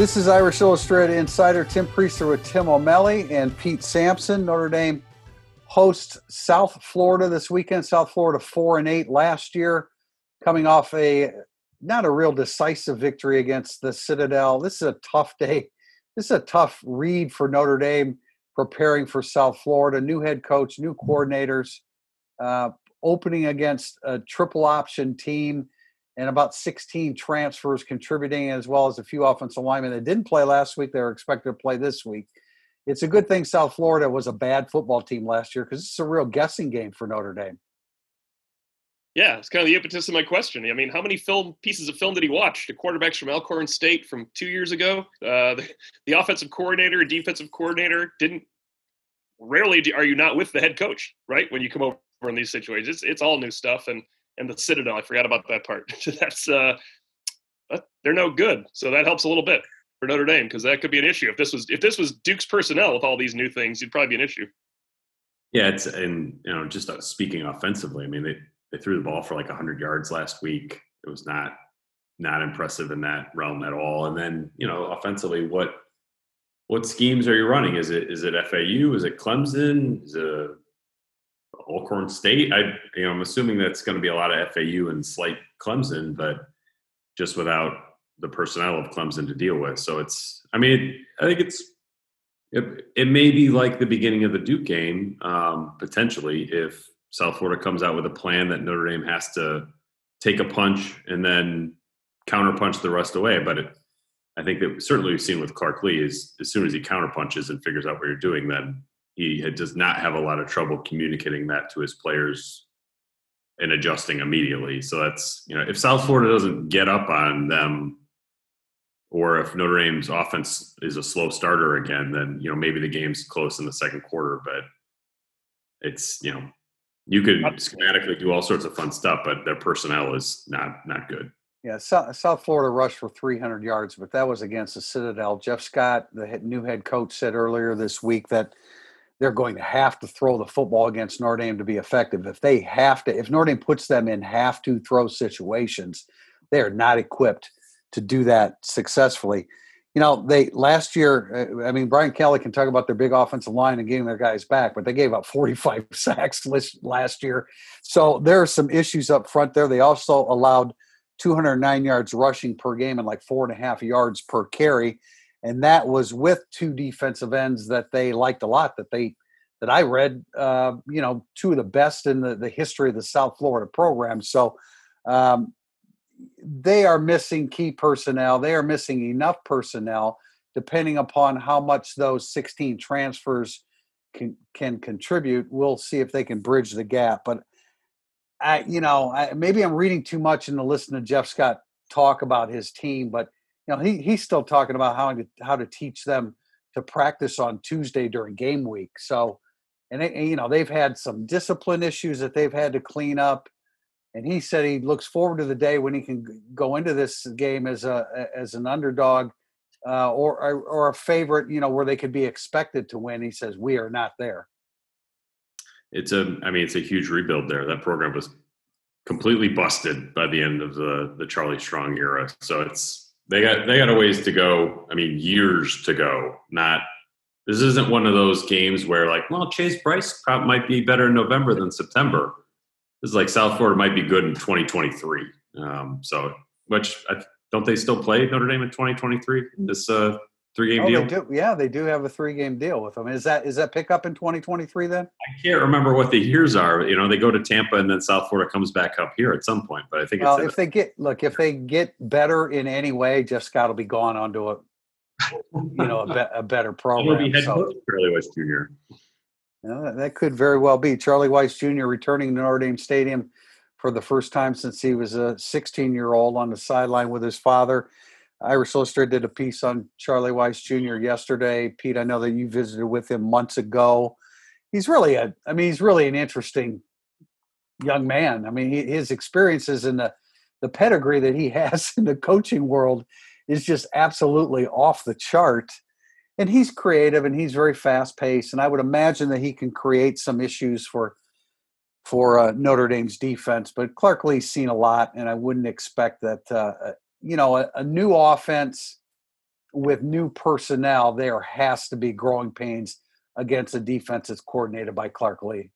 This is Irish Illustrated Insider Tim Prister with Tim O'Malley and Pete Sampson. Notre Dame hosts South Florida this weekend. South Florida four and eight last year, coming off a not a real decisive victory against the Citadel. This is a tough day. This is a tough read for Notre Dame preparing for South Florida. New head coach, new coordinators, uh, opening against a triple option team and about 16 transfers contributing, as well as a few offensive linemen that didn't play last week. They're expected to play this week. It's a good thing South Florida was a bad football team last year because it's a real guessing game for Notre Dame. Yeah, it's kind of the impetus of my question. I mean, how many film pieces of film did he watch? The quarterbacks from Alcorn State from two years ago. Uh, the, the offensive coordinator, defensive coordinator didn't. Rarely do, are you not with the head coach, right? When you come over in these situations, it's it's all new stuff. And and the Citadel. I forgot about that part. That's uh, they're no good. So that helps a little bit for Notre Dame because that could be an issue. If this was if this was Duke's personnel with all these new things, it'd probably be an issue. Yeah, it's and you know just uh, speaking offensively, I mean they they threw the ball for like 100 yards last week. It was not not impressive in that realm at all. And then you know offensively, what what schemes are you running? Is it is it FAU? Is it Clemson? Is it Alcorn State. I, you know, I'm assuming that's going to be a lot of FAU and slight Clemson, but just without the personnel of Clemson to deal with. So it's, I mean, I think it's, it, it may be like the beginning of the Duke game, um, potentially, if South Florida comes out with a plan that Notre Dame has to take a punch and then counterpunch the rest away. But it, I think that certainly we've seen with Clark Lea is as soon as he counterpunches and figures out what you're doing, then he does not have a lot of trouble communicating that to his players and adjusting immediately. So that's you know if South Florida doesn't get up on them, or if Notre Dame's offense is a slow starter again, then you know maybe the game's close in the second quarter. But it's you know you could schematically do all sorts of fun stuff, but their personnel is not not good. Yeah, South Florida rushed for 300 yards, but that was against the Citadel. Jeff Scott, the new head coach, said earlier this week that they're going to have to throw the football against Notre Dame to be effective. If they have to, if Notre Dame puts them in have to throw situations, they are not equipped to do that successfully. You know, they last year, uh, I mean, Brian Kelly can talk about their big offensive line and getting their guys back, but they gave up 45 sacks last year. So there are some issues up front there. They also allowed 209 yards rushing per game and like four and a half yards per carry and that was with two defensive ends that they liked a lot. That they that I read, uh, you know, two of the best in the, the history of the South Florida program. So um, they are missing key personnel. They are missing enough personnel, depending upon how much those 16 transfers can can contribute. We'll see if they can bridge the gap. But I, you know, I, maybe I'm reading too much into listening to Jeff Scott talk about his team, but you know, he he's still talking about how to how to teach them to practice on Tuesday during game week. So, and, they, and you know, they've had some discipline issues that they've had to clean up. And he said he looks forward to the day when he can go into this game as a as an underdog uh, or, or or a favorite, you know, where they could be expected to win. He says we are not there. It's a, I mean, it's a huge rebuild there. That program was completely busted by the end of the the Charlie Strong era. So it's they got they got a ways to go. I mean, years to go. Not this isn't one of those games where like, well, Chase Brice might be better in November than September. This is like South Florida might be good in 2023. Um, so, which don't they still play Notre Dame in 2023? This uh, three game oh, deal? They do. Yeah, they do have a three game deal with them. Is that is that pick up in 2023 then? I can't remember what the years are. You know, they go to Tampa and then South Florida comes back up here at some point. But I think well, if they get look, if they get better in any way, Jeff Scott will be gone onto a you know a, be, a better program. Head so. coach Charlie Weis Jr. Yeah, that could very well be Charlie Weis Jr. returning to Notre Dame Stadium for the first time since he was a 16 year old on the sideline with his father. Irish Illustrated did a piece on Charlie Weis Jr. yesterday. Pete, I know that you visited with him months ago. He's really a, I mean, he's really an interesting young man. I mean, he, his experiences and the the pedigree that he has in the coaching world is just absolutely off the chart. And he's creative and he's very fast paced. And I would imagine that he can create some issues for for uh, Notre Dame's defense. But Clark Lea's seen a lot, and I wouldn't expect that uh, you know, a, a new offense with new personnel, there has to be growing pains against a defense that's coordinated by Clark Lea.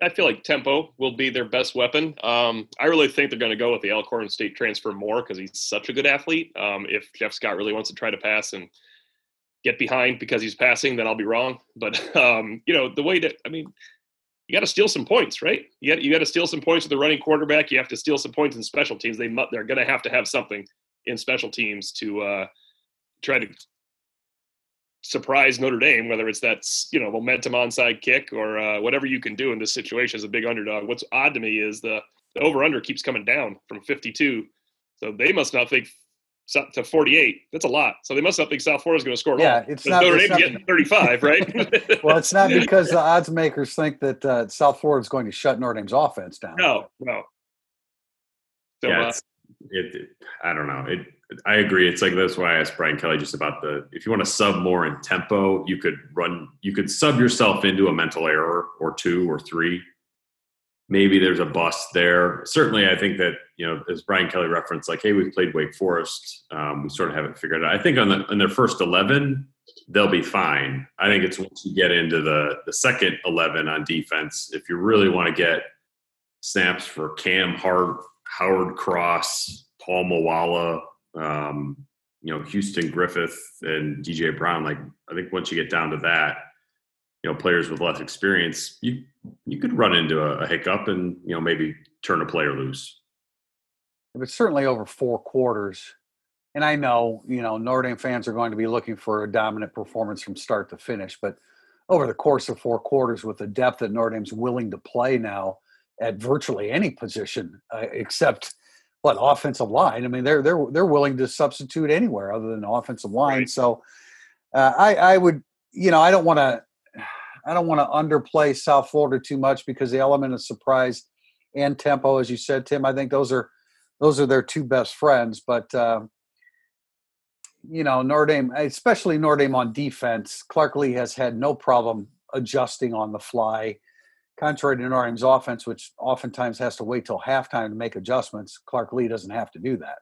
I feel like tempo will be their best weapon. Um, I really think they're going to go with the Alcorn State transfer more because he's such a good athlete. Um, if Jeff Scott really wants to try to pass and get behind because he's passing, then I'll be wrong. But um, you know, the way that I mean, you got to steal some points, right? You got you got to steal some points with the running quarterback. You have to steal some points in special teams. They they're going to have to have something in special teams to uh, try to surprise Notre Dame, whether it's that you know momentum onside kick or uh, whatever you can do in this situation as a big underdog. What's odd to me is the, the over under keeps coming down from 52, so they must not think to 48. That's a lot. So they must not think South Florida is going to score. Yeah, it's not, Notre Dame's getting 35, right? well, it's not because the odds makers think that uh, South Florida is going to shut Notre Dame's offense down. No, no. So, yeah, uh, it, it, I don't know. It I agree. It's like that's why I asked Brian Kelly just about the if you want to sub more in tempo, you could run you could sub yourself into a mental error or two or three. Maybe there's a bust there. Certainly, I think that you know, as Brian Kelly referenced, like, hey, we've played Wake Forest. Um, we sort of haven't figured it out. I think on the on their first eleven, they'll be fine. I think it's once you get into the the second eleven on defense, if you really want to get snaps for Cam Hart, Howard Cross, Paul Moala, um, you know, Houston Griffith and DJ Brown. Like, I think once you get down to that, you know, players with less experience, you you could run into a, a hiccup and you know maybe turn a player loose. But certainly over four quarters, and I know you know Notre Dame fans are going to be looking for a dominant performance from start to finish, but over the course of four quarters, with the depth that Notre Dame's willing to play now at virtually any position uh, except what offensive line. I mean, they're they're they're willing to substitute anywhere other than offensive line. Right. So uh, I I would you know I don't want to I don't want to underplay South Florida too much because the element of surprise and tempo, as you said, Tim, I think those are those are their two best friends. But uh, you know, Notre Dame, especially Notre Dame on defense, Clark Lea has had no problem adjusting on the fly contrary to Notre Dame's offense, which oftentimes has to wait till halftime to make adjustments, Clark Lea doesn't have to do that.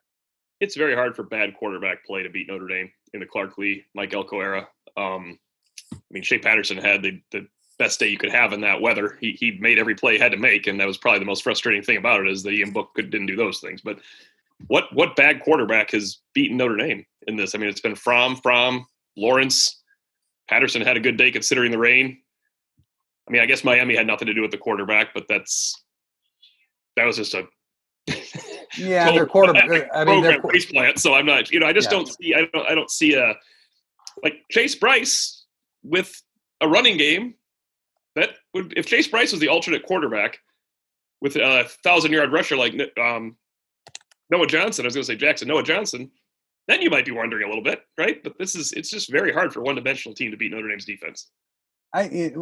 It's very hard for bad quarterback play to beat Notre Dame in the Clark Lea, Mike Elko era. Um, I mean, Shea Patterson had the, the best day you could have in that weather. He, he made every play he had to make, and that was probably the most frustrating thing about it is that Ian Book could, didn't do those things. But what what bad quarterback has beaten Notre Dame in this? I mean, it's been Fromm, Fromm, Lawrence. Patterson had a good day considering the rain. I mean, I guess Miami had nothing to do with the quarterback, but that's that was just a yeah, their quarterback. I mean, their base plant. So I'm not, you know, I just yeah. don't see, I don't, I don't see a like Chase Brice with a running game that would, if Chase Brice was the alternate quarterback with a thousand yard rusher like um, Noah Johnson, I was going to say Jackson, Noah Johnson, then you might be wondering a little bit, right? But this is, it's just very hard for one dimensional team to beat Notre Dame's defense. I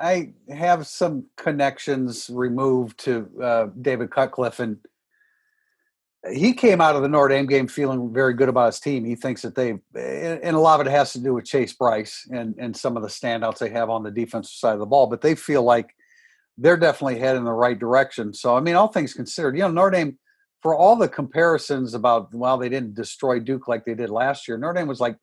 I have some connections removed to uh, David Cutcliffe, and he came out of the Notre Dame game feeling very good about his team. He thinks that they, eh, and a lot of it has to do with Chase Brice and and some of the standouts they have on the defensive side of the ball. But they feel like they're definitely heading in the right direction. So I mean, all things considered, you know, Notre Dame, for all the comparisons about well, they didn't destroy Duke like they did last year. Notre Dame was like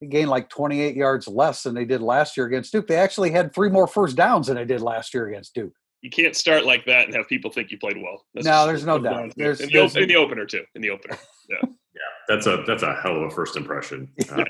they gained like 28 yards less than they did last year against Duke. They actually had three more first downs than they did last year against Duke. You can't start like that and have people think you played well. That's no, there's no doubt. There's, in, the, in the opener too. In the opener, yeah. yeah, that's a that's a hell of a first impression. Uh,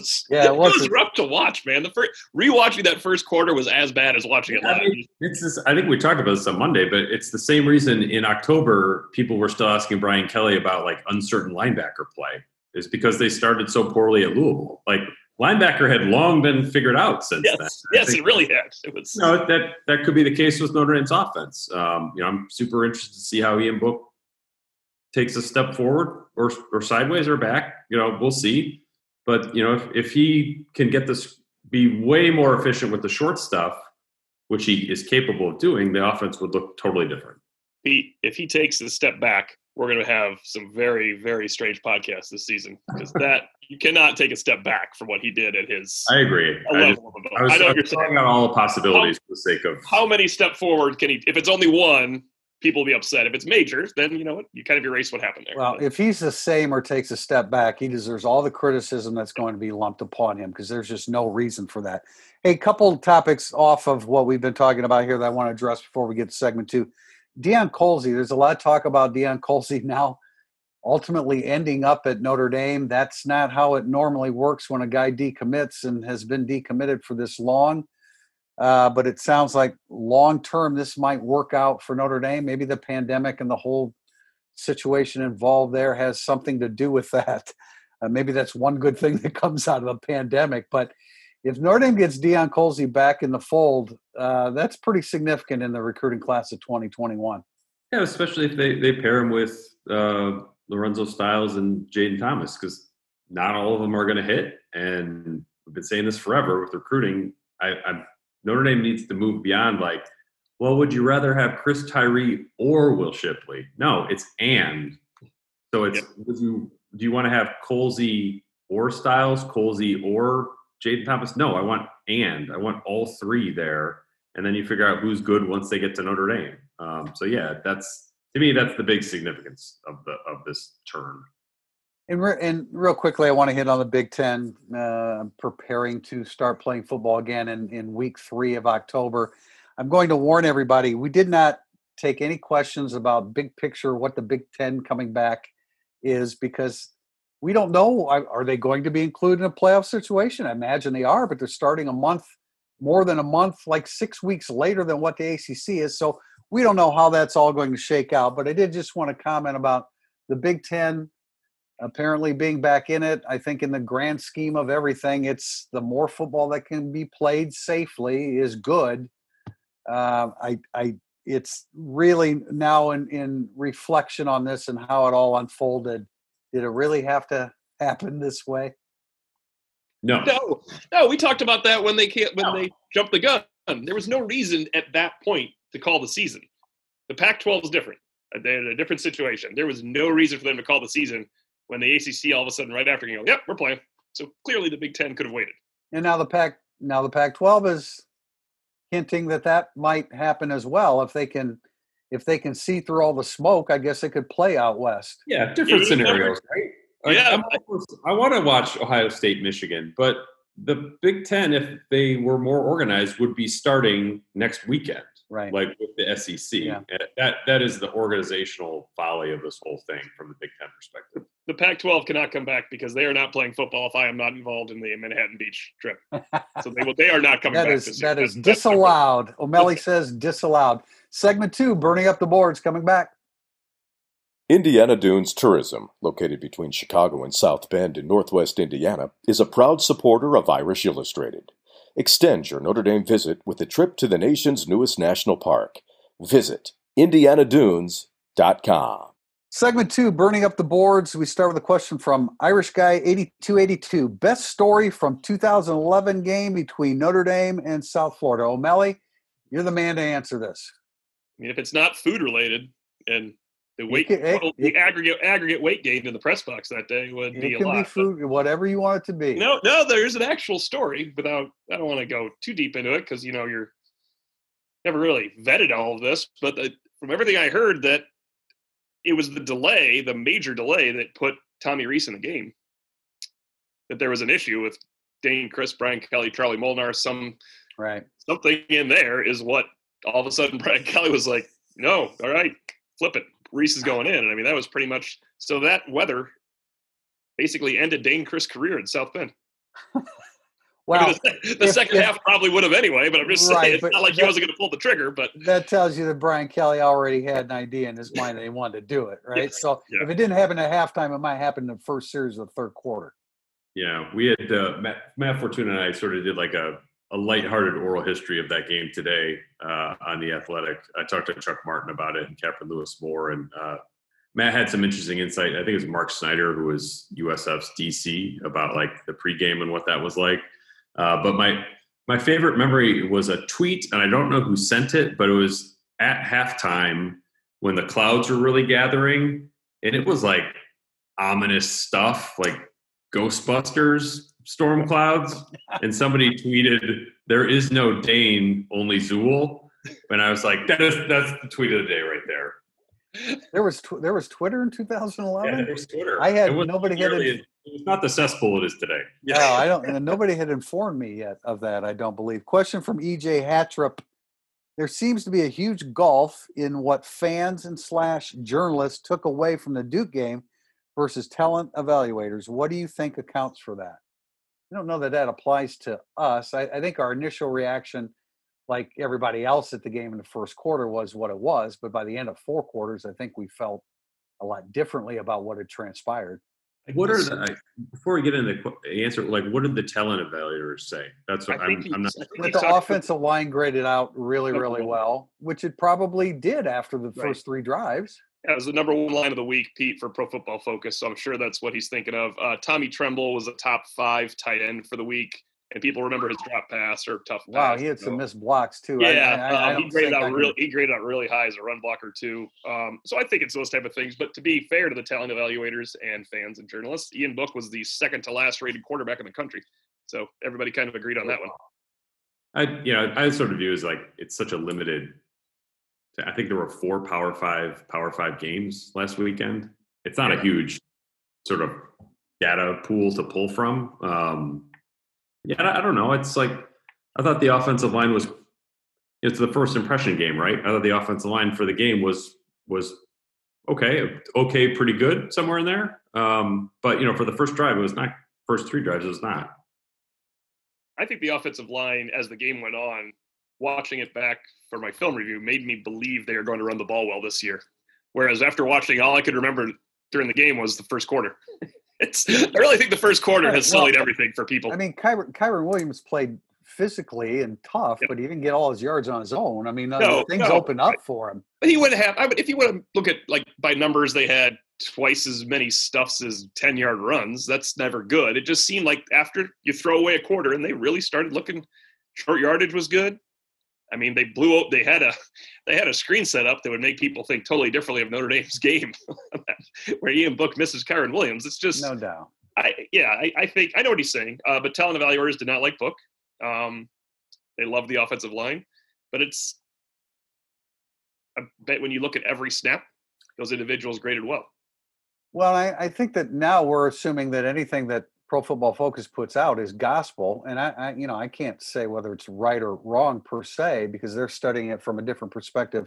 yeah, it was, it was rough to watch, man. The first rewatching that first quarter was as bad as watching it live. I, mean, it's this, I think we talked about this on Monday, but it's the same reason in October people were still asking Brian Kelly about like uncertain linebacker play is because they started so poorly at Louisville. Like linebacker had long been figured out since yes. then. Yes, it really had. It was. You know, that that could be the case with Notre Dame's offense. Um, you know, I'm super interested to see how Ian Book takes a step forward or or sideways or back. You know, we'll see. But you know, if if he can get this be way more efficient with the short stuff, which he is capable of doing, the offense would look totally different. He, if he takes a step back we're going to have some very very strange podcasts this season because that you cannot take a step back from what he did at his. I agree. I, just, I, was, I know you're throwing out all the possibilities how, for the sake of how many step forward can he? If it's only one, people will be upset. If it's major, then you know what you kind of erase what happened there. Well, if he's the same or takes a step back, he deserves all the criticism that's going to be lumped upon him because there's just no reason for that. Hey, couple topics off of what we've been talking about here that I want to address before we get to segment two. Deion Colzie, there's a lot of talk about Deion Colzie now ultimately ending up at Notre Dame. That's not how it normally works when a guy decommits and has been decommitted for this long. Uh, but it sounds like long term this might work out for Notre Dame. Maybe the pandemic and the whole situation involved there has something to do with that. Uh, maybe that's one good thing that comes out of the pandemic. But if Notre Dame gets Deion Colzie back in the fold, uh, that's pretty significant in the recruiting class of 2021. Yeah, especially if they, they pair him with uh, Lorenzo Styles and Jayden Thomas, because not all of them are going to hit. And we've been saying this forever with recruiting. I, I'm Notre Dame needs to move beyond like, well, would you rather have Chris Tyree or Will Shipley? No, it's and. So it's yep. would you do you want to have Colzie or Styles, Colzie or Jayden Thomas? No, I want and. I want all three there, and then you figure out who's good once they get to Notre Dame. Um, so yeah, that's to me that's the big significance of the of this turn. And, re- and real quickly, I want to hit on the Big Ten. Uh, preparing to start playing football again in, in week three of October. I'm going to warn everybody we did not take any questions about big picture, what the Big Ten coming back is, because we don't know. Are they going to be included in a playoff situation? I imagine they are, but they're starting a month, more than a month, like six weeks later than what the ACC is. So we don't know how that's all going to shake out. But I did just want to comment about the Big Ten apparently being back in it i think in the grand scheme of everything it's the more football that can be played safely is good uh, i i it's really now in in reflection on this and how it all unfolded did it really have to happen this way? No. No. No we talked about that when they can't when no. they jumped the gun. There was no reason at that point to call the season. The pac 12 is different. Uh, they're in a different situation. There was no reason for them to call the season when the ACC all of a sudden right after you go, yep, we're playing. So clearly the Big Ten could have waited. And now the Pac now the Pac-12 is hinting that that might happen as well if they can if they can see through all the smoke. I guess they could play out west. Yeah, different yeah, scenarios, right? Yeah, I, I want to watch Ohio State, Michigan, but the Big Ten, if they were more organized, would be starting next weekend right? Like with the SEC. Yeah. Uh, that that is the organizational folly of this whole thing from the Big Ten perspective. The Pac-12 cannot come back because they are not playing football if I am not involved in the Manhattan Beach trip. So they will. They are not coming that back. Is, that is disallowed. O'Malley says disallowed. Segment two, burning up the boards, coming back. Indiana Dunes Tourism, located between Chicago and South Bend in northwest Indiana, is a proud supporter of Irish Illustrated. Extend your Notre Dame visit with a trip to the nation's newest national park. Visit IndianaDunes.com. Segment two, burning up the boards. We start with a question from Irish Guy 8282. Best story from 2011 game between Notre Dame and South Florida. O'Malley, you're the man to answer this. I mean, if it's not food related and the weight, can, eh, it, the aggregate aggregate weight gain in the press box that day would be a lot. Be food, whatever you want it to be. No, no, there's an actual story. Without, I don't want to go too deep into it because you know you're never really vetted all of this. But the, from everything I heard, that it was the delay, the major delay, that put Tommy Rees in the game. That there was an issue with Dayne, Crist, Brian Kelly, Charlie Molnar. Some right something in there is what all of a sudden Brian Kelly was like, no, all right, flip it Rees is going in. And I mean, that was pretty much so that weather basically ended Dayne Crist' career in South Bend. well, I mean, the, the if, second if, half probably would have anyway, but I'm just right, saying it's not like that, he wasn't going to pull the trigger. But that tells you that Brian Kelly already had an idea in his mind that he wanted to do it, right? Yeah, so yeah. if it didn't happen at halftime, it might happen in the first series of the third quarter. Yeah, we had uh, Matt, Matt Fortuna and I sort of did like a a lighthearted oral history of that game today uh, on the Athletic. I talked to Chuck Martin about it and Kapron Lewis-Moore, and uh, Matt had some interesting insight. I think it was Mark Snyder who was USF's DC about like the pregame and what that was like. Uh, but my my favorite memory was a tweet, and I don't know who sent it, but it was at halftime when the clouds were really gathering, and it was like ominous stuff, like Ghostbusters storm clouds, and somebody tweeted, "There is no Dayne, only Zuul." and I was like, that is that's the tweet of the day right there. There was tw- there was Twitter in 2011. Yeah, Twitter. I had- It nobody had nearly- it- It was not the cesspool it is today. No, I don't. and nobody had informed me yet of that. I don't believe. Question from EJ Hatrup. There seems to be a huge gulf in what fans and slash journalists took away from the Duke game versus talent evaluators. What do you think accounts for that? I don't know that that applies to us. I, I think our initial reaction, like everybody else at the game in the first quarter, was what it was. But by the end of four quarters, I think we felt a lot differently about what had transpired. What are the before we get into the answer? Like, what did the talent evaluators say? That's what I I'm. I'm not. I think But he the offensive line graded out really, really well, which it probably did after the Right. first three drives. That was the number one line of the week, Pete, for Pro Football Focus. So I'm sure that's what he's thinking of. Uh, Tommy Tremble was a top five tight end for the week, and people remember his drop pass or tough Wow, pass. he had so- some missed blocks too. Yeah, I, I, I um, he graded out can- real. He graded out really high as a run blocker too. Um, so I think it's those type of things. But to be fair to the talent evaluators and fans and journalists, Ian Book was the second to last rated quarterback in the country. So everybody kind of agreed on that one. I you know I sort of view as like it's such a limited. I think there were four Power Five Power Five games last weekend. It's not a huge sort of data pool to pull from. Um, yeah, I I don't know. It's like I thought the offensive line was. It's the first impression game, right? I thought the offensive line for the game was was okay, okay, pretty good somewhere in there. Um, but you know, for the first drive, it was not. First three drives, it was not. I think the offensive line, as the game went on, watching it back for my film review, made me believe they are going to run the ball well this year. Whereas after watching, all I could remember during the game was the first quarter. it's I really think the first quarter has Well, sullied everything for people. I mean, Kyren, Kyren Williams played physically and tough, Yep. but he didn't get all his yards on his own. I mean, uh, No, things no, opened up for him. But he would have. I would if you would have look at like by numbers, they had twice as many stuffs as ten yard runs. That's never good. It just seemed like after you throw away a quarter, and they really started looking. Short yardage was good. I mean, they blew up. They had a they had a screen set up that would make people think totally differently of Notre Dame's game, where Ian Book misses Kyren Williams. It's just No doubt. I yeah, I, I think I know what he's saying. Uh, but talent evaluators did not like Book. Um, they love the offensive line, but it's I bet when you look at every snap, those individuals graded well. Well, I, I think that now we're assuming that anything that Pro Football Focus puts out is gospel, and I, I, you know, I can't say whether it's right or wrong per se because they're studying it from a different perspective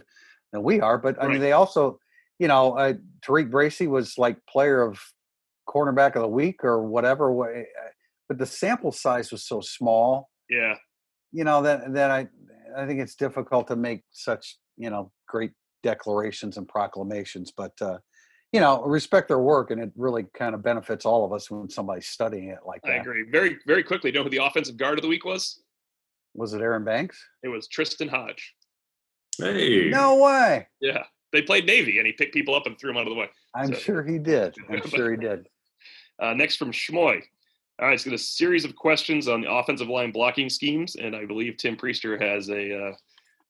than we are. But I mean, they also, you know, uh, Tariq Bracy was like player of cornerback of the week or whatever. wa- uh, But the sample size was so small, Yeah, you know, that that I, I think it's difficult to make such, you know, great declarations and proclamations. But uh, you know, respect their work, and it really kind of benefits all of us when somebody's studying it like that. I agree. Very very quickly, you know who the offensive guard of the week was? Was it Aaron Banks? It was Tristen Hoge. Hey, No way. Yeah, they played Navy, and he picked people up and threw them out of the way. I'm So- sure he did. I'm sure he did. Uh, next from Schmoy. All right, it's got a series of questions on the offensive line blocking schemes, and I believe Tim Prister has a uh,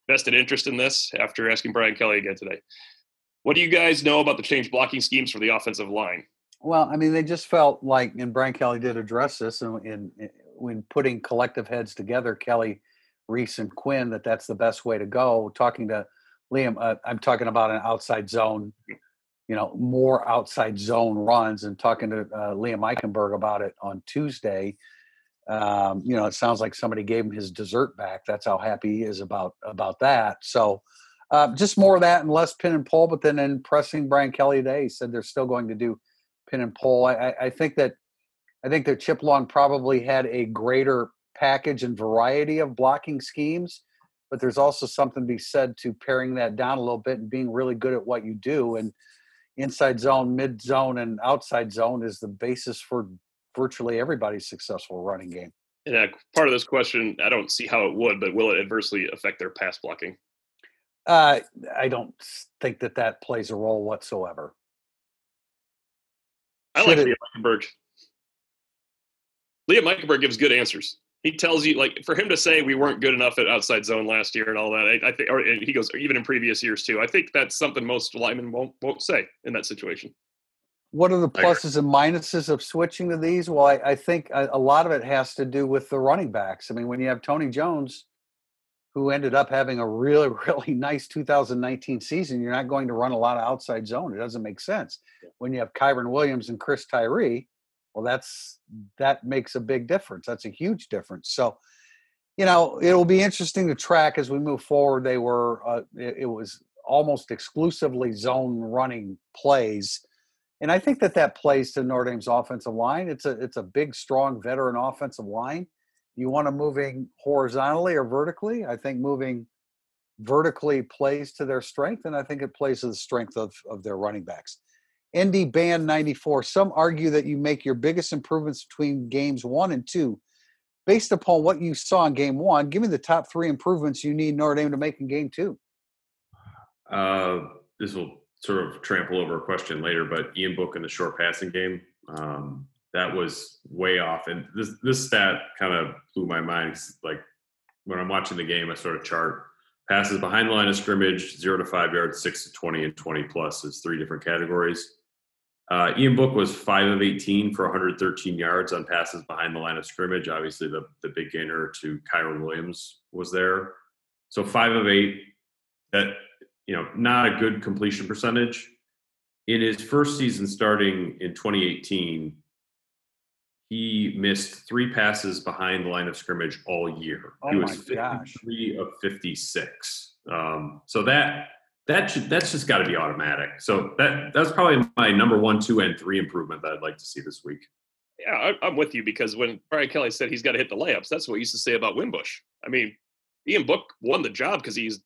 vested interest in this after asking Brian Kelly again today. What do you guys know about the change blocking schemes for the offensive line? Well, I mean, they just felt like, and Brian Kelly did address this, and in, in, when putting collective heads together, Kelly, Rees, and Quinn, that that's the best way to go. Talking to Liam, uh, I'm talking about an outside zone, you know, more outside zone runs, and talking to uh, Liam Eichenberg about it on Tuesday. Um, you know, it sounds like somebody gave him his dessert back. That's how happy he is about about that. So, uh, just more of that and less pin and pull. But then in pressing Brian Kelly today, he said they're still going to do pin and pull. I, I, I think that I think that Chip Long probably had a greater package and variety of blocking schemes, but there's also something to be said to paring that down a little bit and being really good at what you do. And inside zone, mid zone, and outside zone is the basis for virtually everybody's successful running game. And uh, part of this question, I don't see how it would, but will it adversely affect their pass blocking? Uh, I don't think that that plays a role whatsoever. I like Should it- Eichenberg. Liam Eichenberg gives good answers. He tells you, like, for him to say we weren't good enough at outside zone last year and all that, I, I think, or and he goes even in previous years too. I think that's something most linemen won't won't say in that situation. What are the pluses and minuses of switching to these? Well, I, I think a, a lot of it has to do with the running backs. I mean, when you have Tony Jones, who ended up having a really, really nice 2019 season, you're not going to run a lot of outside zone. It doesn't make sense. When you have Kyren Williams and Chris Tyree, well, that's that makes a big difference. That's a huge difference. So, you know, it'll be interesting to track as we move forward. They were, uh, it, it was almost exclusively zone running plays. And I think that that plays to Notre Dame's offensive line. It's a it's a big, strong veteran offensive line you want to moving horizontally or vertically? I think moving vertically plays to their strength, and I think it plays to the strength of, of their running backs. ND Band 94. Some argue that you make your biggest improvements between games one and two. Based upon what you saw in game one, give me the top three improvements you need Notre Dame to make in game two. Uh, this will sort of trample over a question later, but Ian Book in the short passing game. Um, that was way off. And this this stat kind of blew my mind. Like when I'm watching the game, I sort of chart passes behind the line of scrimmage, zero to five yards, six to twenty, and twenty plus is three different categories. Uh, Ian Book was five of 18 for 113 yards on passes behind the line of scrimmage. Obviously, the, the big gainer to Kyren Williams was there. So five of eight. That you know, not a good completion percentage. In his first season starting in 2018, he missed three passes behind the line of scrimmage all year. Oh he was my 53 of 56. Um, so that that should, that's just got to be automatic. So that that's probably my number one, two, and three improvement that I'd like to see this week. Yeah, I, am with you because when Brian Kelly said he's got to hit the layups, that's what he used to say about Wimbush. I mean, Ian Book won the job because he's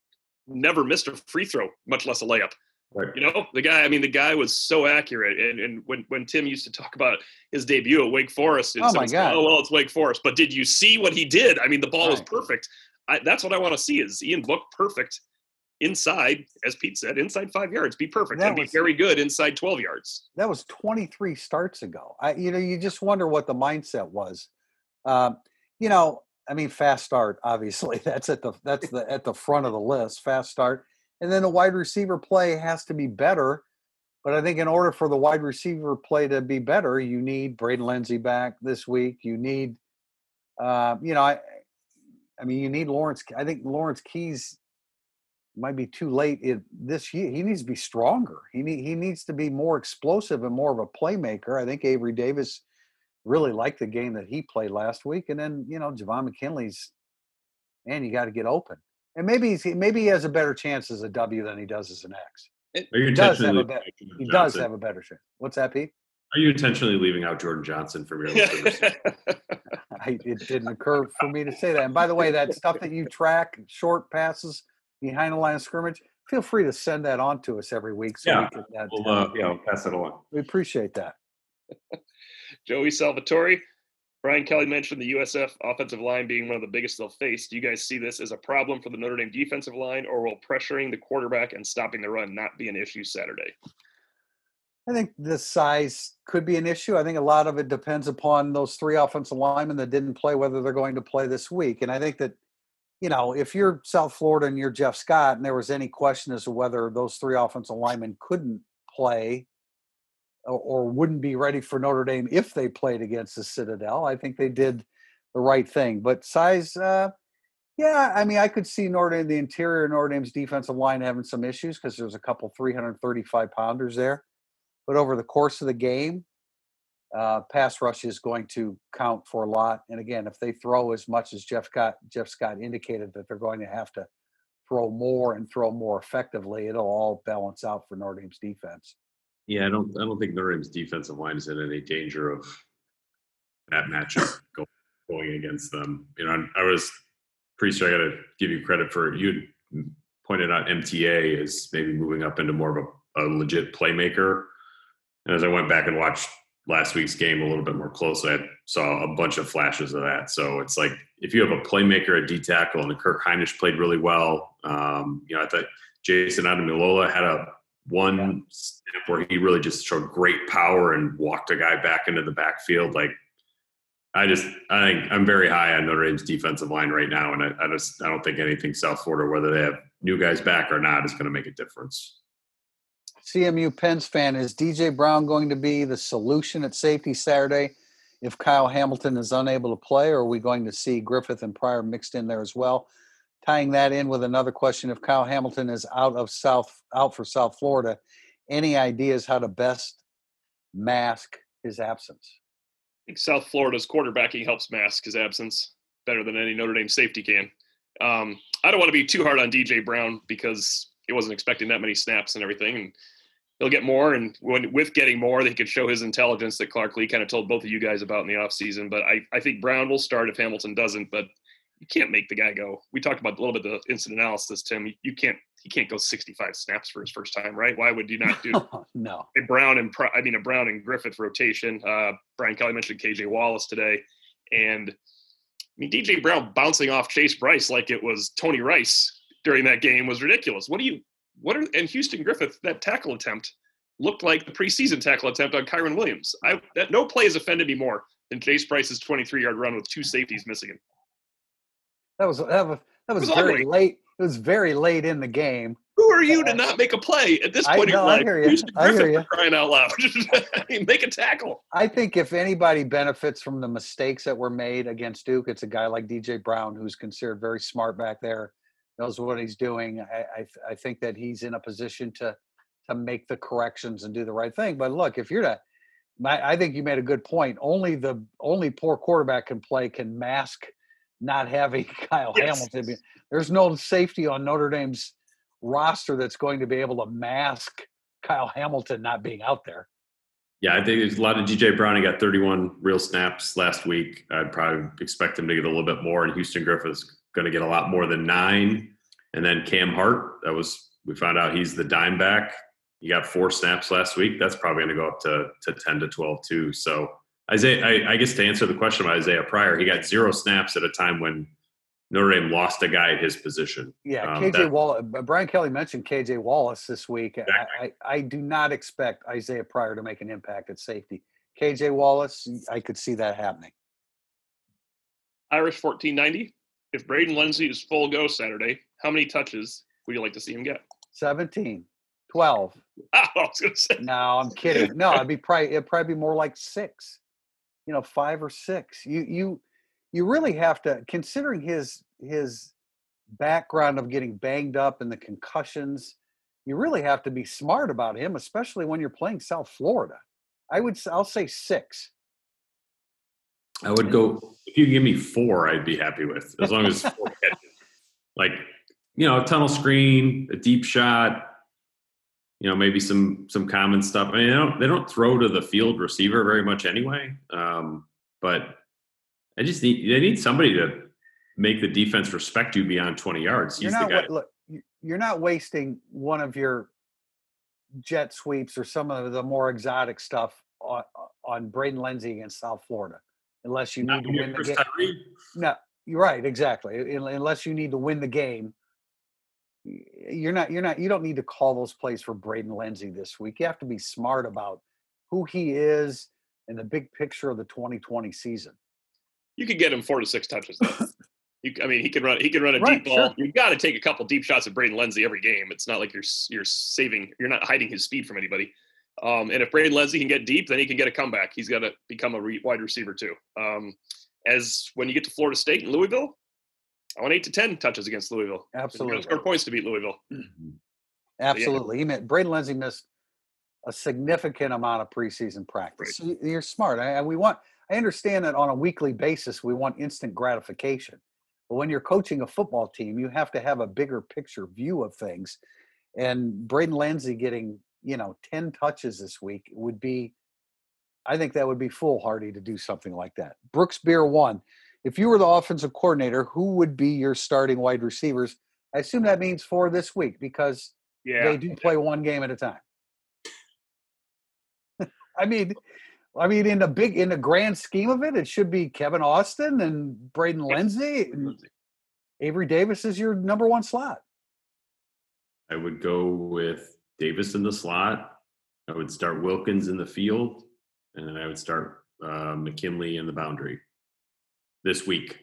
never missed a free throw, much less a layup. Right. You know, the guy, I mean, the guy was so accurate. And, and when, when Tim used to talk about his debut at Wake Forest, oh, my God. oh, well, it's Wake Forest. But did you see what he did? I mean, the ball right. was perfect. I, that's what I want to see is Ian Book perfect inside, as Pete said, inside five yards. Be perfect that and was, be very good inside 12 yards. That was 23 starts ago. I, you know, you just wonder what the mindset was. Um, you know, I mean, fast start, obviously. That's at the that's the at the front of the list. Fast start and then the wide receiver play has to be better. But I think in order for the wide receiver play to be better, you need Braden Lenzy back this week. You need, uh, you know, I, I mean, you need Lawrence. I think Lawrence Keys might be too late in this year. He needs to be stronger. He need, he needs to be more explosive and more of a playmaker. I think Avery Davis really liked the game that he played last week. And then you know, Javon McKinley's man, you got to get open and maybe he's, maybe he has a better chance as a W than he does as an X. he does have a better. He does have a better chance. What's that, Pete? Are you intentionally leaving out Jordan Johnson from your list? I, it didn't occur for me to say that. And by the way, that stuff that you track, short passes behind the line of scrimmage, feel free to send that on to us every week. So yeah, we can, we'll, uh, yeah, we'll pass it along. We appreciate that. Joey Salvatore, Brian Kelly mentioned the USF offensive line being one of the biggest they'll face. Do you guys see this as a problem for the Notre Dame defensive line, or will pressuring the quarterback and stopping the run not be an issue Saturday? I think the size could be an issue. I think a lot of it depends upon those three offensive linemen that didn't play, whether they're going to play this week. And I think that, you know, if you're South Florida and you're Jeff Scott and there was any question as to whether those three offensive linemen couldn't play, or wouldn't be ready for Notre Dame if they played against the Citadel. I think they did the right thing. But size, uh, yeah, I mean, I could see Notre Dame, the interior of Notre Dame's defensive line having some issues because there's a couple 335 pounders there. But over the course of the game, uh, pass rush is going to count for a lot. And again, if they throw as much as Jeff Scott, Jeff Scott indicated that they're going to have to throw more and throw more effectively, it'll all balance out for Notre Dame's defense. Yeah, I don't. I don't think Notre Dame's defensive line is in any danger of that matchup going against them. You know, I, I was pretty sure I got to give you credit for you pointed out MTA is maybe moving up into more of a, a legit playmaker. And as I went back and watched last week's game a little bit more closely, I saw a bunch of flashes of that. So it's like if you have a playmaker at D tackle, and Kurt Hinish played really well. Um, you know, I thought Jayson Ademilola had a one yeah. snap where he really just showed great power and walked a guy back into the backfield. Like I just I think I'm very high on Notre Dame's defensive line right now, and I, I just I don't think anything South Florida, whether they have new guys back or not, is going to make a difference. CMU Pens fan is DJ Brown going to be the solution at safety Saturday if Kyle Hamilton is unable to play, or are we going to see Griffith and Pryor mixed in there as well? Tying that in with another question, if Kyle Hamilton is out of South out for South Florida, any ideas how to best mask his absence? I think South Florida's quarterbacking helps mask his absence better than any Notre Dame safety can. Um, I don't want to be too hard on DJ Brown because he wasn't expecting that many snaps and everything, and he'll get more. And when with getting more, they could show his intelligence that Clark Lea kind of told both of you guys about in the offseason. But I, I think Brown will start if Hamilton doesn't. But you can't make the guy go. We talked about a little bit the instant analysis, Tim. You can't he can't go 65 snaps for his first time, right? Why would you not do no a Brown and I mean a Brown and Griffith rotation? Uh, Brian Kelly mentioned KJ Wallace today, and I mean DJ Brown bouncing off Chase Brice like it was Tony Rice during that game was ridiculous. What do you what are and Houston Griffith that tackle attempt looked like the preseason tackle attempt on Kyren Williams. I that no play has offended me more than Chase Brice's 23 yard run with two safeties missing him. That was that was that was, was very late. It was very late in the game. Who are you to not make a play at this point I, no, in your life? I hear you. Crying out loud, make a tackle. I think if anybody benefits from the mistakes that were made against Duke, it's a guy like DJ Brown, who's considered very smart back there, knows what he's doing. I, I, I think that he's in a position to to make the corrections and do the right thing. But look, if you're not, I think you made a good point. Only the only poor quarterback can play can mask not having Kyle yes. Hamilton. There's no safety on Notre Dame's roster that's going to be able to mask Kyle Hamilton not being out there. Yeah, I think there's a lot of DJ Brown. He got 31 real snaps last week. I'd probably expect him to get a little bit more. And Houston Griffith's going to get a lot more than nine. And then Cam Hart, that was we found out he's the dime back. He got four snaps last week. That's probably going to go up to to 10 to 12 too. So Isaiah, I, I, guess to answer the question about Isaiah Pryor, he got zero snaps at a time when Notre Dame lost a guy at his position. Yeah, um, KJ Wallace. Brian Kelly mentioned KJ Wallace this week. Exactly. I, I, I, do not expect Isaiah Pryor to make an impact at safety. KJ Wallace, I could see that happening. Irish 1490. If Braden Lenzy is full go Saturday, how many touches would you like to see him get? 17. 12. I was gonna say. No, I'm kidding. No, it'd be probably it'd probably be more like six you know five or six you you you really have to considering his his background of getting banged up and the concussions you really have to be smart about him especially when you're playing south florida. I would i'll say six. I would go if you give me four i'd be happy with as long as like you know a tunnel screen a deep shot you know, maybe some some common stuff. I mean, they don't they don't throw to the field receiver very much anyway. Um, but I just need they need somebody to make the defense respect you beyond 20 yards. He's you're not, the guy. Look, you're not wasting one of your jet sweeps or some of the more exotic stuff on, on Braden Lenzy against South Florida, unless you need not to win the game. No, you're right, exactly. Unless you need to win the game you're not you're not you don't need to call those plays for Braden Lenzy this week. You have to be smart about who he is and the big picture of the 2020 season. You could get him four to six touches. you, I mean, he can run. He can run a right, deep ball. Sure. You've got to take a couple deep shots at Braden Lenzy every game. It's not like you're you're saving. You're not hiding his speed from anybody. Um, and if Braden Lenzy can get deep, then he can get a comeback. He's got to become a re- wide receiver too. Um, as when you get to Florida State and Louisville, I want eight to ten touches against Louisville. Absolutely, score points to beat Louisville. Mm-hmm. Absolutely, yeah. he meant Braden Lenzy missed a significant amount of preseason practice. Right. You're smart. I, we want. I understand that on a weekly basis we want instant gratification, but when you're coaching a football team, you have to have a bigger picture view of things. And Braden Lenzy getting you know ten touches this week would be. I think that would be foolhardy to do something like that. Brooks Beer one if you were the offensive coordinator, who would be your starting wide receivers? I assume that means for this week because yeah. they do play one game at a time. I mean, I mean, in the big, in the grand scheme of it, it should be Kevin Austin and Braden Lenzy. And Avery Davis is your number one slot. I would go with Davis in the slot. I would start Wilkins in the field, and then I would start uh, McKinley in the boundary this week.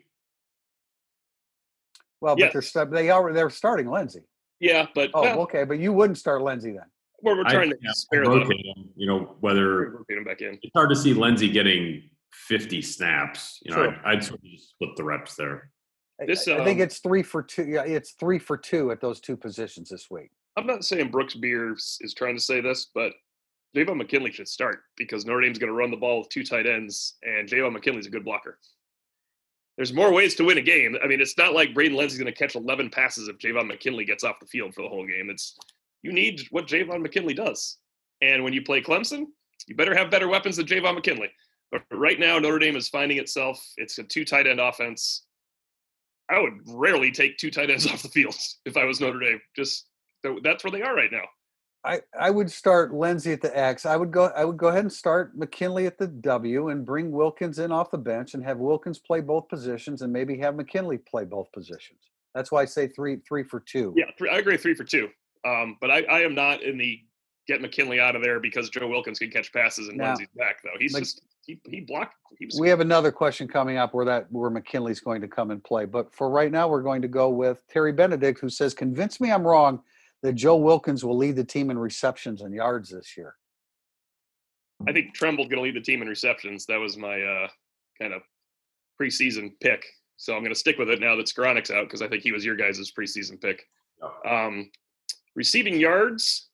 Well, but they're they are they're starting Lenzy. Yeah, but oh, well, okay, but you wouldn't start Lenzy then. Well, we're trying I, to yeah, spare them. You know, whether rotate him back in. It's hard to see Lenzy getting 50 snaps. You know, sure. I'd, I'd, sort of just split the reps there. I- This, I, I think um, it's three for two. Yeah, it's three for two at those two positions this week. I'm not saying Brooks Beers is trying to say this, but Javon McKinley should start because Notre Dame's going to run the ball with two tight ends, and Javon McKinley's a good blocker. There's more ways to win a game. I mean, it's not like Braden Lenzy's going to catch 11 passes if Javon McKinley gets off the field for the whole game. It's you need what Javon McKinley does, and when you play Clemson, you better have better weapons than Javon McKinley. But right now, Notre Dame is finding itself. It's a two tight end offense. I would rarely take two tight ends off the field if I was Notre Dame. Just that's where they are right now. I, I would start Lenzy at the X. I would go I would go ahead and start McKinley at the W and bring Wilkins in off the bench and have Wilkins play both positions and maybe have McKinley play both positions. That's why I say three three for two. Yeah, three, I agree, three for two. Um, but I, I am not in the get McKinley out of there because Joe Wilkins can catch passes and Now, Lenzy's back though. He's Mc- just he, he blocked. He was We have another question coming up where that where McKinley's going to come and play. But for right now, we're going to go with Terry Benedict, who says, "Convince me I'm wrong that Joe Wilkins will lead the team in receptions and yards this year." I think Tremble's going to lead the team in receptions. That was my uh, kind of preseason pick. So I'm going to stick with it now that Skowronek's out because I think he was your guys' preseason pick. Um, receiving yards.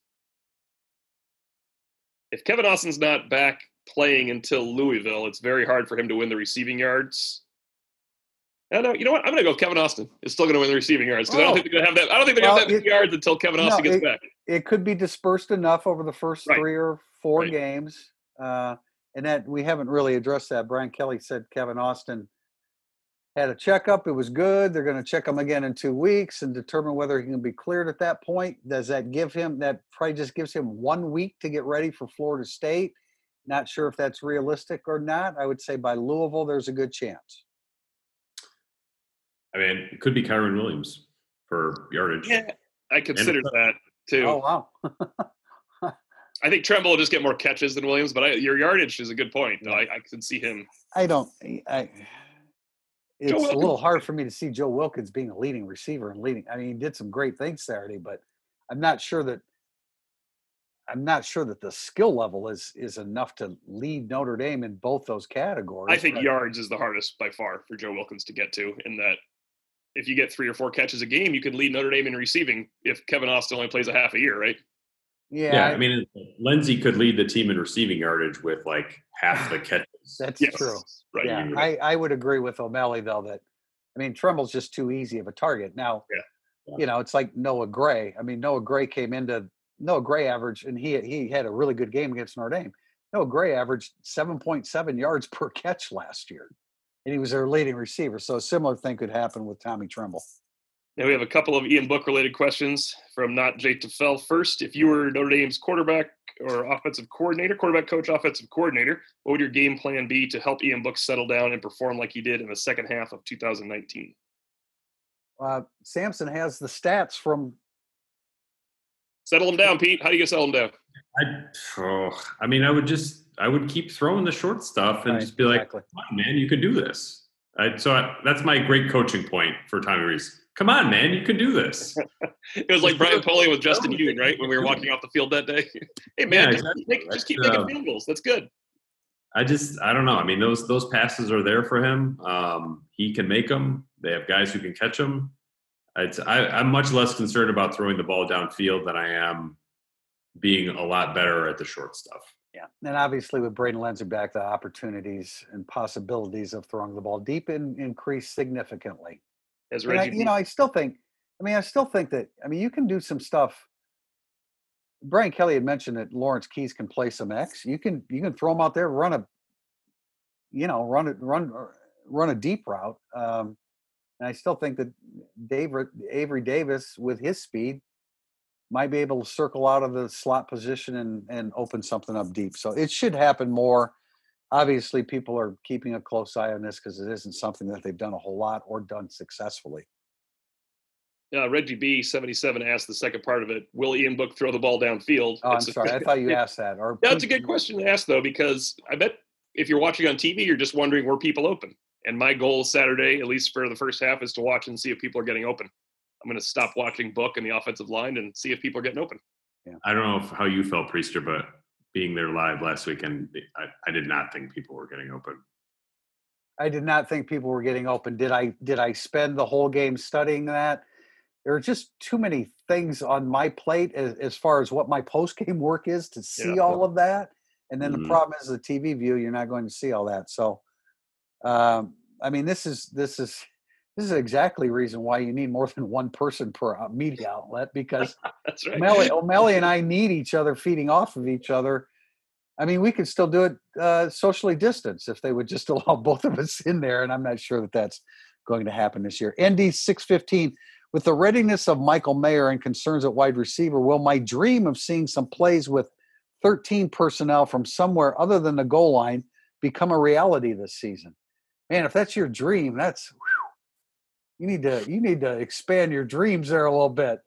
If Kevin Austin's not back playing until Louisville, it's very hard for him to win the receiving yards. I know. You know what? I'm going to go. Kevin Austin is still going to win the receiving yards because I Oh. don't think they're going to have that. I don't think they're going to Well, have that many it- yards until Kevin No, Austin gets it- back. It could be dispersed enough over the first Right. three or four Right. games, uh, and that we haven't really addressed that. Brian Kelly said Kevin Austin had a checkup; it was good. They're going to check him again in two weeks and determine whether he can be cleared at that point. Does that give him that? Probably just gives him one week to get ready for Florida State. Not sure if that's realistic or not. I would say by Louisville, there's a good chance. I mean, it could be Kyren Williams for yardage. Yeah, I considered that too. Oh wow! I think Tremble will just get more catches than Williams, but I, your yardage is a good point. Though. Yeah. I, I could see him. I don't. I. It's a little hard for me to see Joe Wilkins being a leading receiver and leading. I mean, he did some great things Saturday, but I'm not sure that. I'm not sure that the skill level is is enough to lead Notre Dame in both those categories. I think but- yards is the hardest by far for Joe Wilkins to get to. In that, if you get three or four catches a game, you could lead Notre Dame in receiving. If Kevin Austin only plays a half a year, right? Yeah, Yeah, I- I mean, Lenzy could lead the team in receiving yardage with like half the catches. that's Yes, true. Right. Yeah, you would- I, I would agree with O'Malley though that I mean Tremble's just too easy of a target. Now, Yeah. Yeah. you know, it's like Noah Gray. I mean, Noah Gray came into Noah Gray average and he he had a really good game against Notre Dame. Noah Gray averaged seven point seven yards per catch last year. And he was their leading receiver. So a similar thing could happen with Tommy Tremble. Now we have a couple of Ian Book related questions from not Jake Tefel. First, if you were Notre Dame's quarterback or offensive coordinator, quarterback coach, offensive coordinator, what would your game plan be to help Ian Book settle down and perform like he did in the second half of 2019? Uh, Sampson has the stats from Settle him down, Pete. How do you get settle him down? I, oh, I mean, I would just, I would keep throwing the short stuff and Right, just be like, exactly. "Come on, man, you can do this." I, so I, that's my great coaching point for Tommy Rees. Come on, man, you can do this. It was like Brian Polian with Justin Yoon, right? When we were walking off the field that day. hey man, Yeah, just, exactly. make, just keep That's, making uh, field goals. That's good. I just, I don't know. I mean, those those passes are there for him. Um, he can make them. They have guys who can catch them. It's, I, I'm much less concerned about throwing the ball downfield than I am being a lot better at the short stuff. Yeah, and obviously with Braden Lenzy back, the opportunities and possibilities of throwing the ball deep in, increase significantly. As And I, Reggie, you know, I still think. I mean, I still think that. I mean, you can do some stuff. Brian Kelly had mentioned that Lawrence Keys can play some X. You can you can throw him out there, run a, you know, run it, run run a deep route. Um, and I still think that Dave Avery Davis, with his speed, might be able to circle out of the slot position and and open something up deep. So it should happen more. Obviously, people are keeping a close eye on this because it isn't something that they've done a whole lot or done successfully. uh, Reggie B seventy seven asked the second part of it. Will Ian Book throw the ball downfield? Oh, I'm It's sorry. I thought you asked that. Or Yeah, it's a good question to ask though, because I bet if you're watching on TV, you're just wondering where people open. And my goal Saturday, at least for the first half, is to watch and see if people are getting open. I'm going to stop watching Book and the offensive line and see if people are getting open. I don't know if, how you felt, Prister, but being there live last weekend, I, I did not think people were getting open. I did not think people were getting open. Did I? Did I spend the whole game studying that? There are just too many things on my plate as, as far as what my post game work is to see Yeah. all of that. And then Mhm. the problem is the TV view. You're not going to see all that. So, um, I mean, this is this is this is exactly the reason why you need more than one person per uh, media outlet because That's right. O'Malley, O'Malley and I need each other, feeding off of each other. I mean, we could still do it uh, socially distanced if they would just allow both of us in there, and I'm not sure that that's going to happen this year. ND 615, with the readiness of Michael Mayer and concerns at wide receiver, will my dream of seeing some plays with 13 personnel from somewhere other than the goal line become a reality this season? Man, if that's your dream, that's whew, you need to you need to expand your dreams there a little bit.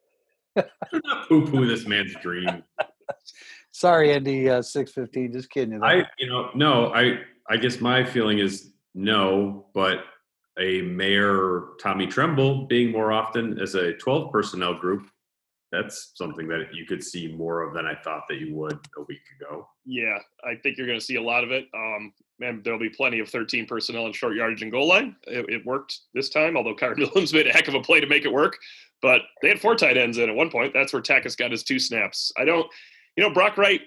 You're not poo poo this man's dream. Sorry, Andy, uh, six fifteen. Just kidding you. I, you know, no, I, I guess my feeling is no, but a Mayer Tommy Tremble being more often as a 12 personnel group, that's something that you could see more of than I thought that you would a week ago. Yeah, I think you're going to see a lot of it. Um, and there'll be plenty of 13 personnel in short yardage and goal line. It, it worked this time, although Kyren Williams made a heck of a play to make it work. But they had four tight ends in at one point. That's where Takacs got his two snaps. I don't, you know, Brock Wright.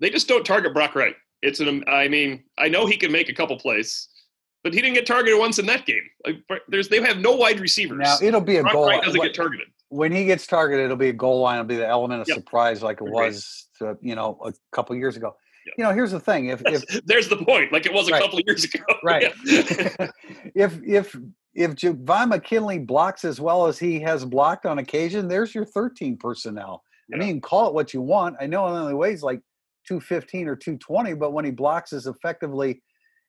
They just don't target Brock Wright. It's an. I mean, I know he can make a couple plays, but he didn't get targeted once in that game. Like, there's they have no wide receivers. now it'll be a Brock goal. Wright doesn't get targeted. when he gets targeted, it'll be a goal line. It'll be the element of Yep. surprise, like it was, to, you know, a couple years ago. You know, here's the thing: if if There's the point. Like it was a Right. couple of years ago. right, if if if Javon McKinley blocks as well as he has blocked on occasion, there's your 13 personnel. I mean, call it what you want. I know he only weighs like 215 or 220, but when he blocks as effectively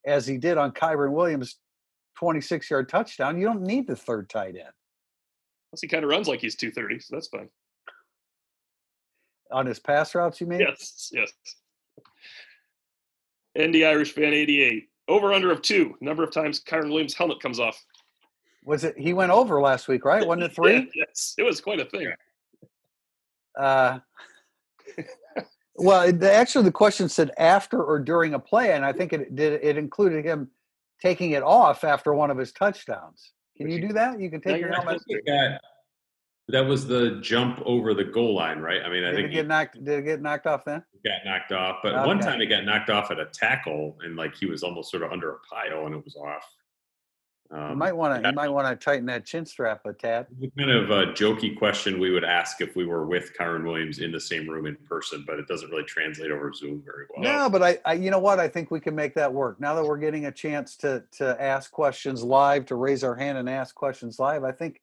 as he did on Kyren Williams' 26 yard touchdown, you don't need the third tight end Plus, he kind of runs like he's 230, so that's fine. on his pass routes. You mean? Yes, yes. ND Irish fan 88. Over under of two. Number of times Kyren Williams' helmet comes off. Was it? He went over last week, right? Wasn't it three? Yeah, yes, it was quite a thing. Uh, well, the, actually, the question said after or during a play, and I think it did. It included him taking it off after one of his touchdowns. Can you do that? You can take your helmet. That, that was the jump over the goal line, right? I mean, I Did think it he get knocked? Did it get knocked off then? got knocked off, but one time it got knocked off at a tackle, and like he was almost sort of under a pile, and it was off. You Um, might want to. You might want to tighten that chin strap a tad. kind of a jokey question we would ask if we were with Kyren Williams in the same room in person, but it doesn't really translate over Zoom very well. No, but I, I, you know what? I think we can make that work. Now that we're getting a chance to to ask questions live, to raise our hand and ask questions live, I think,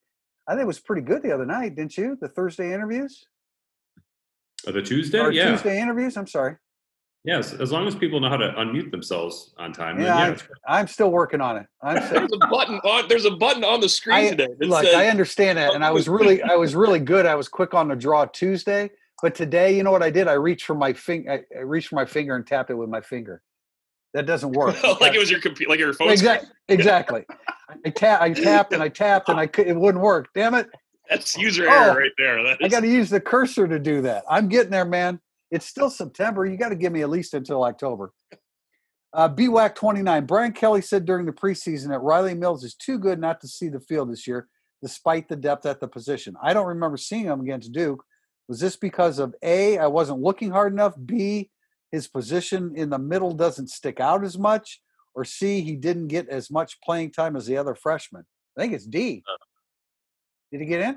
I think it was pretty good the other night, didn't you? The Thursday interviews Uh, the Tuesday, or yeah, Tuesday interviews? I'm sorry. yes. As long as people know how to unmute themselves on time, Yeah, then yeah, I- it's great. I'm still working on it. I'm still, There's a button on. There's a button on the screen I, today. look, says- I understand that, and I was really, I was really good. I was quick on the draw Tuesday, but today, you know what I did? I reached for my finger, I I reached for my finger and tapped it with my finger. That doesn't work. like it was your computer, like your phone. exactly, exactly. I tap, I tapped and I tapped and I could, it wouldn't work. Damn it! That's user Oh, error right there. I got to use the cursor to do that. I'm getting there, man. It's still September. You got to give me at least until October. Uh, BWAC 29. Brian Kelly said during the preseason that Rylie Mills is too good not to see the field this year, despite the depth at the position. I don't remember seeing him against Duke. Was this because of A, I wasn't looking hard enough? B, his position in the middle doesn't stick out as much? Or C, he didn't get as much playing time as the other freshmen? I think it's D. Did he get in?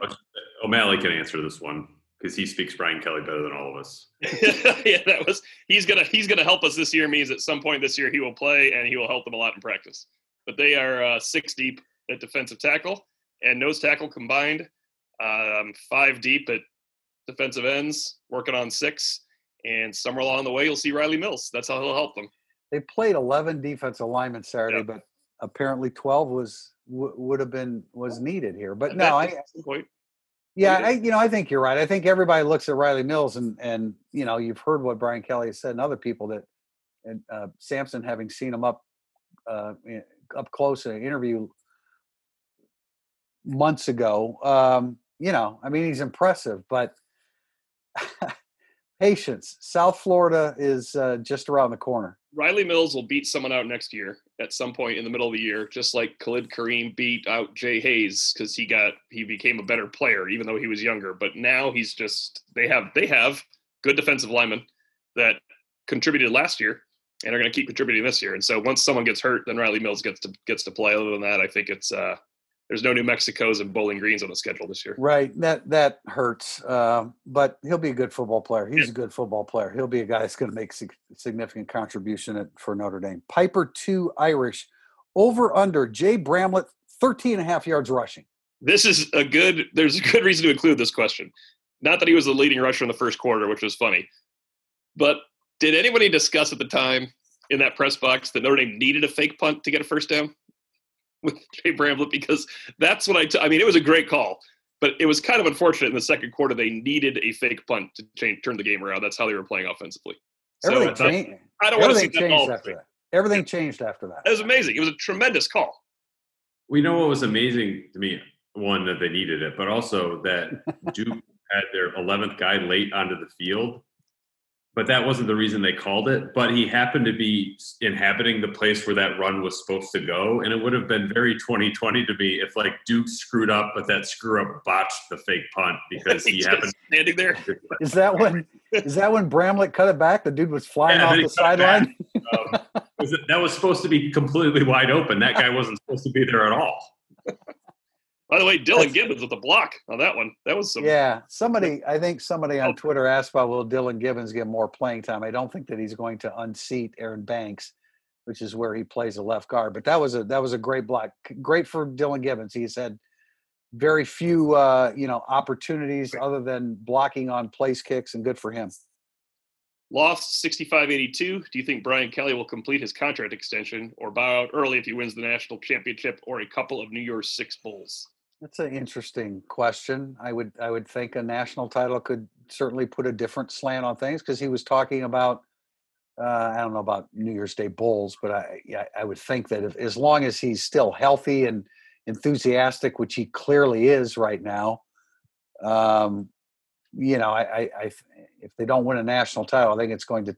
O'Malley can answer this one because he speaks Brian Kelly better than all of us. yeah, that was. He's gonna he's gonna help us this year. Means at some point this year he will play and he will help them a lot in practice. But they are uh, six deep at defensive tackle and nose tackle combined, um, five deep at defensive ends, working on six. And somewhere along the way, you'll see Rylie Mills. That's how he'll help them. they played 11 defensive linemen Saturday, Yep. but apparently 12 was w- would have been was needed here. But no, I Yeah. I you know I think you're right. I think everybody looks at Rylie Mills and and you know you've heard what Brian Kelly has said and other people that and uh, Sampson having seen him up uh, up close in an interview months ago. Um, you know, I mean he's impressive, but patience. South Florida is uh, just around the corner. Rylie Mills will beat someone out next year at some point in the middle of the year, just like Khalid Kareem beat out Jay Hayes because he got he became a better player even though he was younger. But now he's just they have they have good defensive linemen that contributed last year and are going to keep contributing this year. And so once someone gets hurt, then Rylie Mills gets to gets to play. Other than that, I think it's uh, there's no New Mexico's and Bowling Greens on the schedule this year. Right. That that hurts. Uh, but he'll be a good football player. He's Yeah. a good football player. He'll be a guy that's going to make sig- significant contribution at, for Notre Dame. Piper two Irish over under Jay Bramlett 13 and a half yards rushing. This is a good. There's a good reason to include this question. Not that he was the leading rusher in the first quarter, which was funny, but did anybody discuss at the time in that press box that Notre Dame needed a fake punt to get a first down with Jay Bramlett? Because that's what I. T- I mean, it was a great call, but it was kind of unfortunate in the second quarter they needed a fake punt to change, turn the game around. That's how they were playing offensively. So Everything I changed. I don't want to see that changed call. after that. Everything changed after that. That was amazing. It was a tremendous call. We know what was amazing to me. One that they needed it, but also that Duke had their 11th guy late onto the field. But that wasn't the reason they called it. But he happened to be inhabiting the place where that run was supposed to go, and it would have been very 2020 to me if like Duke screwed up, but that screw up botched the fake punt because he He's happened. just standing there. Is that when is that when Bramlett cut it back? The dude was flying Yeah, off the cut it back. sideline. Um, that was supposed to be completely wide open. That guy wasn't supposed to be there at all. By the way, Dillan That's- Gibbons with the block on that one. That was some. Yeah, somebody. I think somebody Oh. on Twitter asked about will Dillan Gibbons get more playing time. I don't think that he's going to unseat Aaron Banks, which is where he plays a left guard. But that was a that was a great block. Great for Dillan Gibbons. He's had very few uh, you know opportunities other than blocking on place kicks, and good for him. Lost 6582. Do you think Brian Kelly will complete his contract extension or bow out early if he wins the national championship or a couple of New Year's Six Bowls? That's an interesting question. I would I would think a national title could certainly put a different slant on things because he was talking about uh, I don't know about New Year's Day bowls, but I I would think that if as long as he's still healthy and enthusiastic, which he clearly is right now, um, you know, I, I, I if they don't win a national title, I think it's going to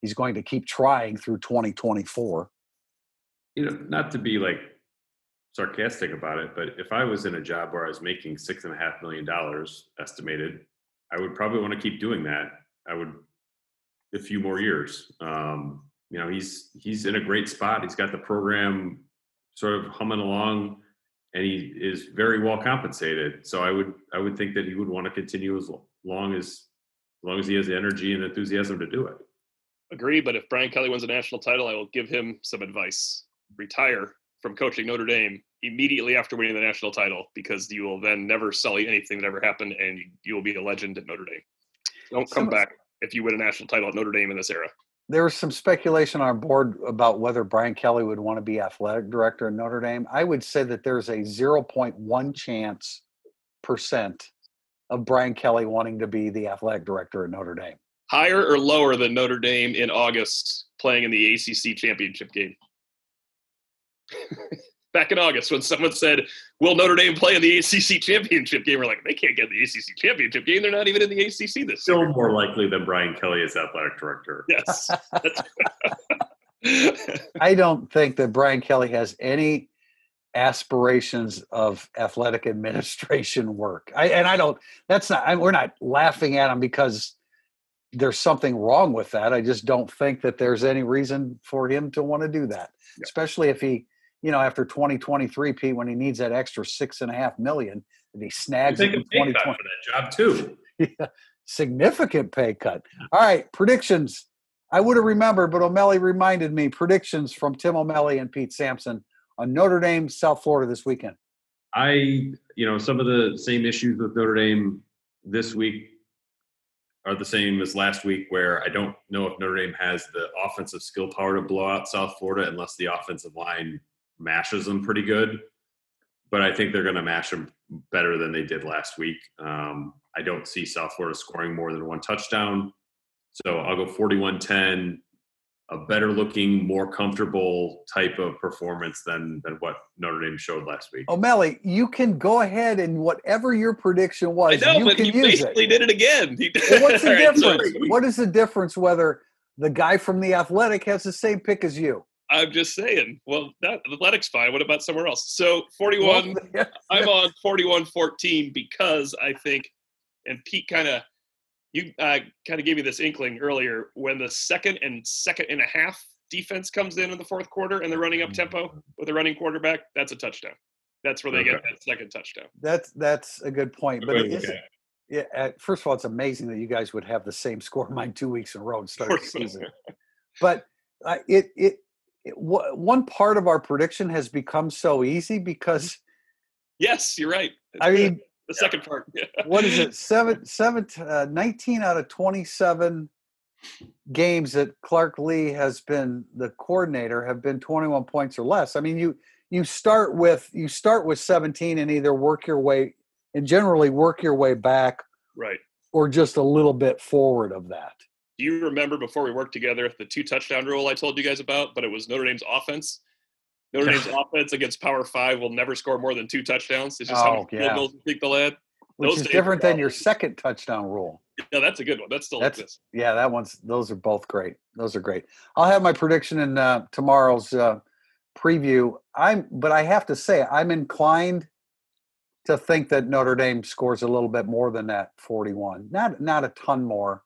he's going to keep trying through 2024. you know, not to be like sarcastic about it, but if I was in a job where I was making six and a half million dollars estimated, I would probably want to keep doing that. I would a few more years. Um, you know, he's he's in a great spot. He's got the program sort of humming along, and he is very well compensated. So I would I would think that he would want to continue as long as as long as he has the energy and enthusiasm to do it. Agree, but if Brian Kelly wins a national title, I will give him some advice. Retire from coaching Notre Dame immediately after winning the national title because you will then never sully anything that ever happened and you, you will be a legend at Notre Dame. Don't come Some- back if you win a national title at Notre Dame in this era. there was some speculation on our board about whether Brian Kelly would want to be athletic director at Notre Dame. I would say that there's a 0.1 chance percent of Brian Kelly wanting to be the athletic director at Notre Dame. Higher or lower than Notre Dame in August playing in the ACC championship game? Back in August, when someone said, "Will Notre Dame play in the ACC championship game?" We're like, "They can't get the ACC championship game. They're not even in the ACC this Still year." more likely than Brian Kelly as athletic director. Yes. I don't think that Brian Kelly has any aspirations of athletic administration work. I, and I don't, that's not, I, we're not laughing at him because there's something wrong with that. I just don't think that there's any reason for him to want to do that, Yeah. especially if he, you know, after 2023, Pete, when he needs that extra six and a half million, if he snags it in 2020, for that job too. Yeah, significant pay cut. All right, predictions. I would have remembered, but O'Malley reminded me predictions from Tim O'Malley and Pete Sampson on Notre Dame, South Florida this weekend. I, you know, some of the same issues with Notre Dame this week are the same as last week, where I don't know if Notre Dame has the offensive skill power to blow out South Florida unless the offensive line mashes them pretty good. But I think they're going to mash them better than they did last week. Um, I don't see South Florida scoring more than one touchdown. So I'll go 41 10, a better looking, more comfortable type of performance than, than what Notre Dame showed last week. O'Malley, you can go ahead and whatever your prediction I was, know, you but can he use basically it. did it again. Well, what's the All right, so- difference? what is the difference whether the guy from the Athletic has the same pick as you. I'm just saying. Well, that athletics fine. What about somewhere else? So 41. I'm on 41-14 because I think, and Pete kind of, you uh, kind of gave me this inkling earlier when the second and second and a half defense comes in in the fourth quarter and they're running up tempo with a running quarterback. That's a touchdown. That's where they get that second touchdown. That's that's a good point. But Okay. it isn't- yeah, first of all, it's amazing that you guys would have the same score mine two weeks in a row and start the season. But uh, it, it it wha- one part of our prediction has become so easy because Yes, you're right. It's I good. mean, the second part. what is it? Seven, seven, uh, 19 out of 27 games that Clark Lea has been the coordinator have been 21 points or less. I mean, you you start with you start with 17 and either work your way and generally work your way back Right. or just a little bit forward of that. Do you remember before we worked together if the two touchdown rule I told you guys about? But it was Notre Dame's offense. Notre Dame's offense against Power Five will never score more than two touchdowns. It's just how Oh, many yeah. goals you think they'll add. Which Those is different than your second touchdown rule. Yeah, that's a good one. That still That's- exists. Yeah, that one's those are both great. Those are great. I'll have my prediction in uh, tomorrow's uh, preview. I'm, but I have to say, I'm inclined to think that Notre Dame scores a little bit more than that 41. Not not a ton more.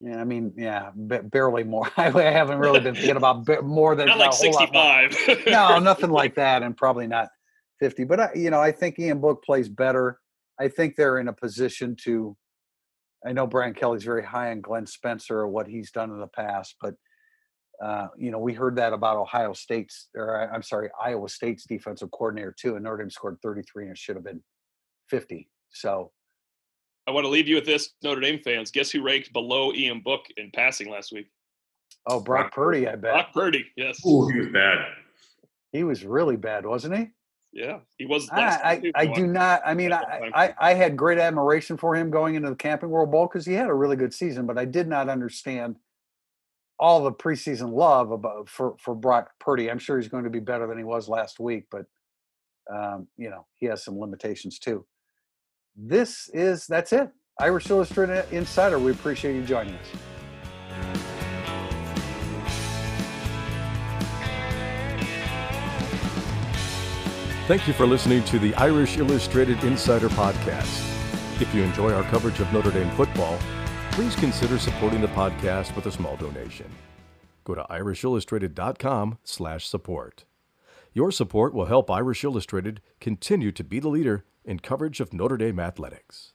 Yeah, I mean, yeah, ba- barely more. I haven't really been thinking about ba- more than Not like whole lot more. 65. No, nothing like that, and probably not 50. But I, you know, I think Ian Book plays better. I think they're in a position to. I know Brian Kelly's very high on Glenn Spencer or what he's done in the past, but uh, you know, we heard that about Ohio State's, or I'm sorry, Iowa State's defensive coordinator too, and Notre Dame scored 33 and it should have been 50. So I want to leave you with this, Notre Dame fans. Guess who ranked below Ian Book in passing last week? Oh, Brock Brock Purdy, I bet. Brock Purdy. Yes. Ooh, he was bad. He was really bad, wasn't he? Yeah, he was. I, I, I do not. I mean, I. I, I had great admiration for him going into the Camping World Bowl because he had a really good season, but I did not understand all the preseason love about for for Brock Purdy. I'm sure he's going to be better than he was last week, but um, you know he has some limitations too. This is that's it. Irish Illustrated Insider. We appreciate you joining us. Thank you for listening to the Irish Illustrated Insider Podcast. If you enjoy our coverage of Notre Dame football, please consider supporting the podcast with a small donation. Go to irishillustrated.com/support. Your support will help Irish Illustrated continue to be the leader in coverage of Notre Dame athletics.